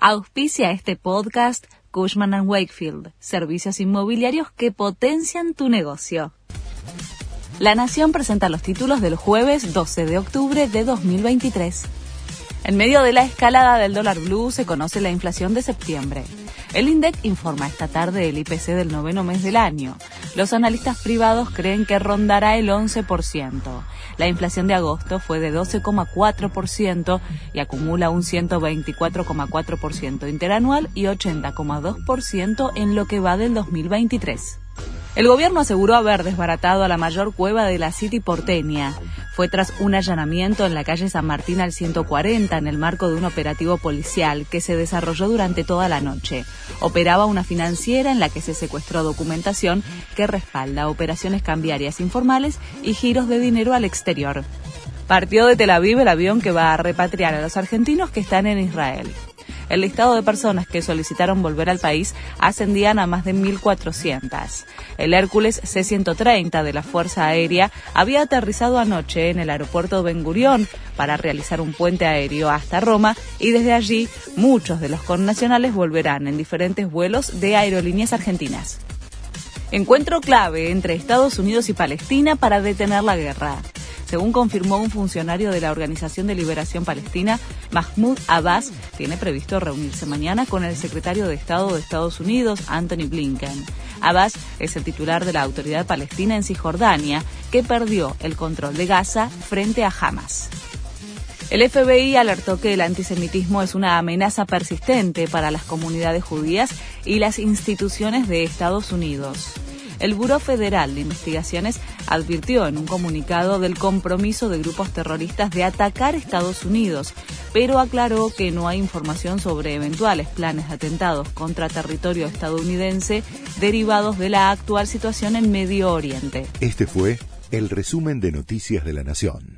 Auspicia este podcast Cushman ⁇ Wakefield, servicios inmobiliarios que potencian tu negocio. La Nación presenta los títulos del jueves 12 de octubre de 2023. En medio de la escalada del dólar blue se conoce la inflación de septiembre. El INDEC informa esta tarde el IPC del noveno mes del año. Los analistas privados creen que rondará el 11%. La inflación de agosto fue de 12,4% y acumula un 124,4% interanual y 80,2% en lo que va del 2023. El gobierno aseguró haber desbaratado a la mayor cueva de la City porteña. Fue tras un allanamiento en la calle San Martín al 140 en el marco de un operativo policial que se desarrolló durante toda la noche. Operaba una financiera en la que se secuestró documentación que respalda operaciones cambiarias informales y giros de dinero al exterior. Partió de Tel Aviv el avión que va a repatriar a los argentinos que están en Israel. El listado de personas que solicitaron volver al país ascendían a más de 1.400. El Hércules C-130 de la Fuerza Aérea había aterrizado anoche en el aeropuerto Ben Gurión para realizar un puente aéreo hasta Roma y desde allí muchos de los connacionales volverán en diferentes vuelos de aerolíneas argentinas. Encuentro clave entre Estados Unidos y Palestina para detener la guerra. Según confirmó un funcionario de la Organización de Liberación Palestina, Mahmoud Abbas tiene previsto reunirse mañana con el secretario de Estado de Estados Unidos, Anthony Blinken. Abbas es el titular de la autoridad palestina en Cisjordania, que perdió el control de Gaza frente a Hamas. El FBI alertó que el antisemitismo es una amenaza persistente para las comunidades judías y las instituciones de Estados Unidos. El Buró Federal de Investigaciones advirtió en un comunicado del compromiso de grupos terroristas de atacar Estados Unidos, pero aclaró que no hay información sobre eventuales planes de atentados contra territorio estadounidense derivados de la actual situación en Medio Oriente. Este fue el resumen de Noticias de la Nación.